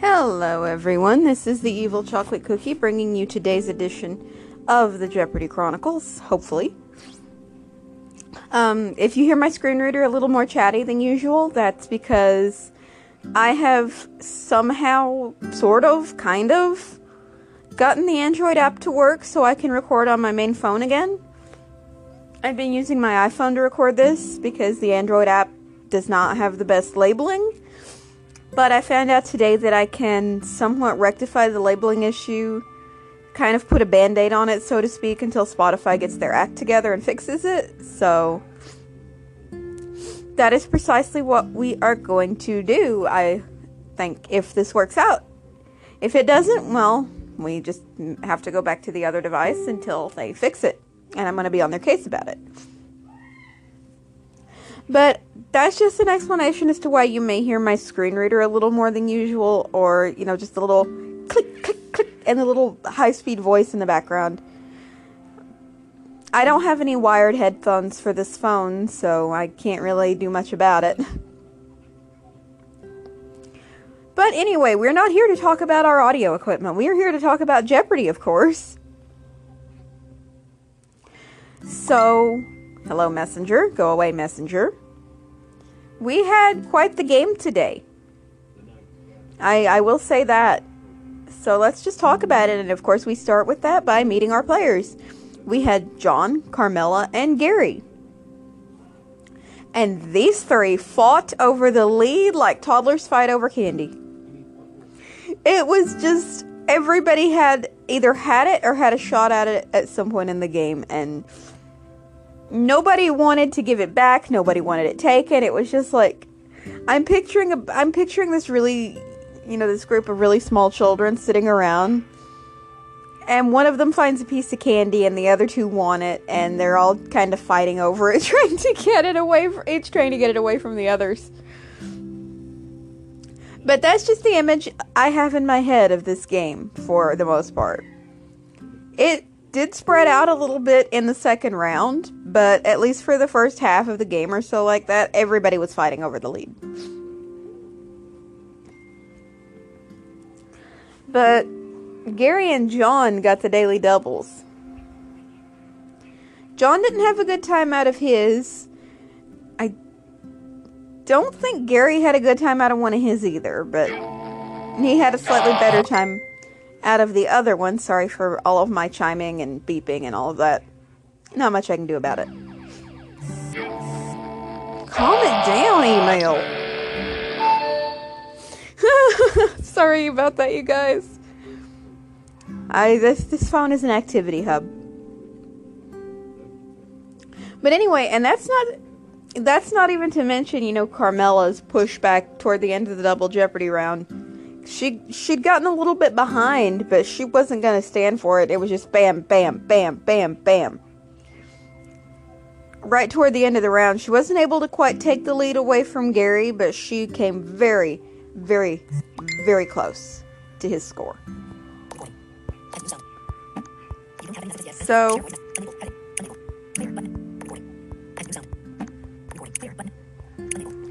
Hello, everyone. This is the Evil Chocolate Cookie bringing you today's edition of the Jeopardy Chronicles, hopefully. Um, if you hear my screen reader a little more chatty than usual, that's because I have somehow, sort of, kind of, gotten the Android app to work so I can record on my main phone again. I've been using my iPhone to record this because the Android app does not have the best labeling. But I found out today that I can somewhat rectify the labeling issue, kind of put a band aid on it, so to speak, until Spotify gets their act together and fixes it. So, that is precisely what we are going to do, I think, if this works out. If it doesn't, well, we just have to go back to the other device until they fix it. And I'm going to be on their case about it. But that's just an explanation as to why you may hear my screen reader a little more than usual, or, you know, just a little click, click, click, and a little high speed voice in the background. I don't have any wired headphones for this phone, so I can't really do much about it. But anyway, we're not here to talk about our audio equipment. We're here to talk about Jeopardy, of course. So, hello, Messenger. Go away, Messenger we had quite the game today. I, I will say that. So let's just talk about it. And of course, we start with that by meeting our players. We had John, Carmela, and Gary. And these three fought over the lead like toddlers fight over candy. It was just everybody had either had it or had a shot at it at some point in the game. And nobody wanted to give it back. Nobody wanted it taken. It was just like I'm picturing a I'm picturing this really you know this group of really small children sitting around and one of them finds a piece of candy and the other two want it and they're all kind of fighting over it trying to get it away from each trying to get it away from the others but that's just the image i have in my head of this game for the most part it did spread out a little bit in the second round, but at least for the first half of the game or so like that, everybody was fighting over the lead. But Gary and John got the daily doubles. John didn't have a good time out of his. I don't think Gary had a good time out of one of his either, but he had a slightly better time out of the other one. Sorry for all of my chiming and beeping and all of that. Not much I can do about it. Calm it down, email. Sorry about that, you guys. I this this phone is an activity hub. But anyway, and that's not that's not even to mention, you know, Carmela's pushback toward the end of the double jeopardy round she she'd gotten a little bit behind, but she wasn't to stand for it. It was just bam, bam, bam, bam, bam. Right toward the end of the round, she wasn't able to quite take the lead away from Gary, but she came very, very, very close to his score. So,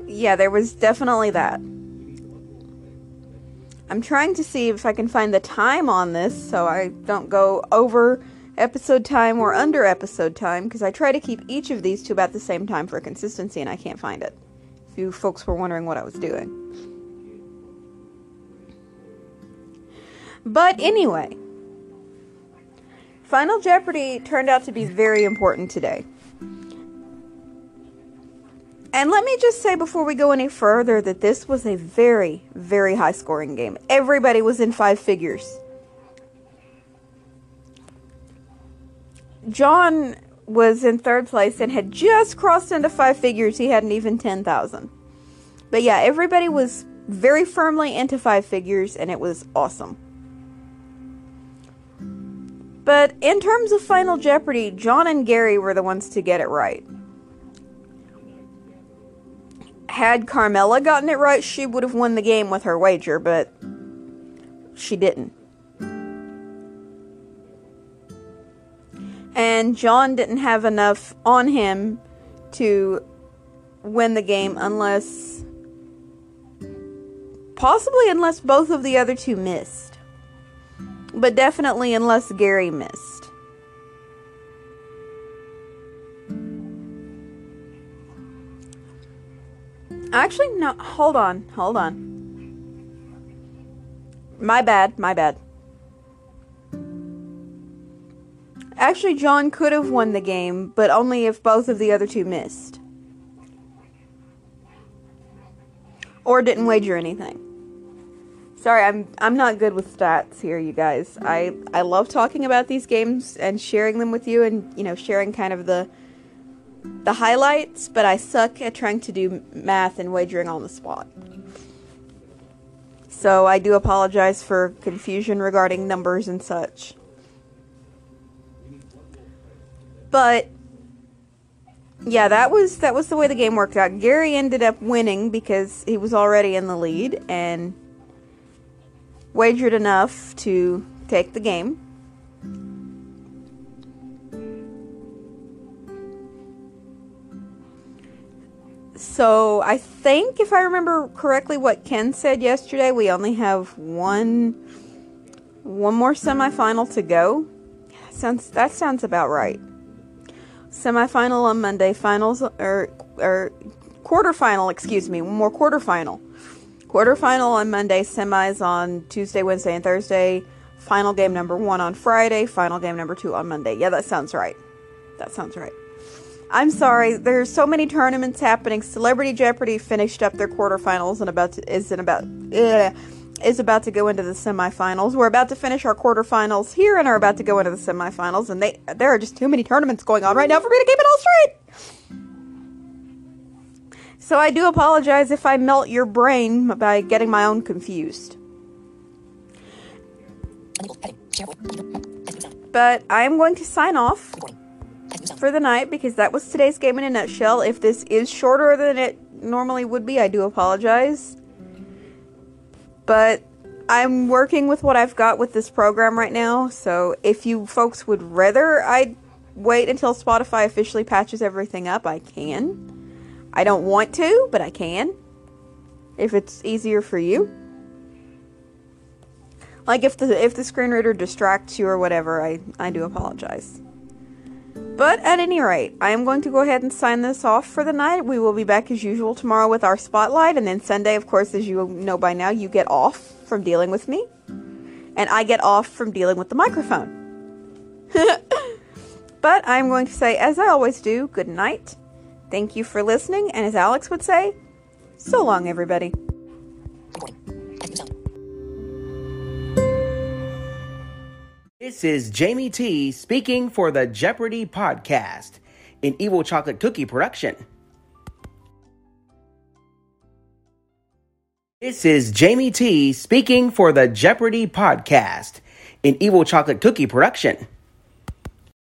yeah, there was definitely that. I'm trying to see if I can find the time on this so I don't go over episode time or under episode time because I try to keep each of these to about the same time for consistency and I can't find it. If you folks were wondering what I was doing. But anyway, Final Jeopardy turned out to be very important today. And let me just say before we go any further that this was a very, very high scoring game. Everybody was in five figures. John was in third place and had just crossed into five figures. He hadn't even 10,000. But yeah, everybody was very firmly into five figures and it was awesome. But in terms of Final Jeopardy, John and Gary were the ones to get it right. Had Carmela gotten it right, she would have won the game with her wager, but she didn't. And John didn't have enough on him to win the game unless. Possibly unless both of the other two missed. But definitely unless Gary missed. Actually, no. Hold on. Hold on. My bad. My bad. Actually, John could have won the game, but only if both of the other two missed. Or didn't wager anything. Sorry, I'm I'm not good with stats here, you guys. I I love talking about these games and sharing them with you and, you know, sharing kind of the the highlights, but I suck at trying to do math and wagering on the spot. So I do apologize for confusion regarding numbers and such. But yeah, that was that was the way the game worked out. Gary ended up winning because he was already in the lead and wagered enough to take the game. So I think, if I remember correctly, what Ken said yesterday, we only have one one more semifinal to go. Sounds that sounds about right. Semifinal on Monday, finals or or quarterfinal, excuse me, one more quarterfinal. Quarterfinal on Monday, semis on Tuesday, Wednesday, and Thursday. Final game number one on Friday. Final game number two on Monday. Yeah, that sounds right. That sounds right. I'm sorry. There's so many tournaments happening. Celebrity Jeopardy finished up their quarterfinals and about to, is in about ugh, is about to go into the semifinals. We're about to finish our quarterfinals here and are about to go into the semifinals. And they there are just too many tournaments going on right now for me to keep it all straight. So I do apologize if I melt your brain by getting my own confused. But I'm going to sign off for the night because that was today's game in a nutshell. If this is shorter than it normally would be, I do apologize. But I'm working with what I've got with this program right now, so if you folks would rather I wait until Spotify officially patches everything up, I can. I don't want to, but I can. If it's easier for you. Like if the if the screen reader distracts you or whatever, I, I do apologize. But at any rate, I am going to go ahead and sign this off for the night. We will be back as usual tomorrow with our spotlight, and then Sunday, of course, as you know by now, you get off from dealing with me, and I get off from dealing with the microphone. but I'm going to say, as I always do, good night Thank you for listening, and as Alex would say, so long, everybody. This is Jamie T speaking for the Jeopardy podcast, an Evil Chocolate Cookie production. This is Jamie T speaking for the Jeopardy podcast, an Evil Chocolate Cookie production.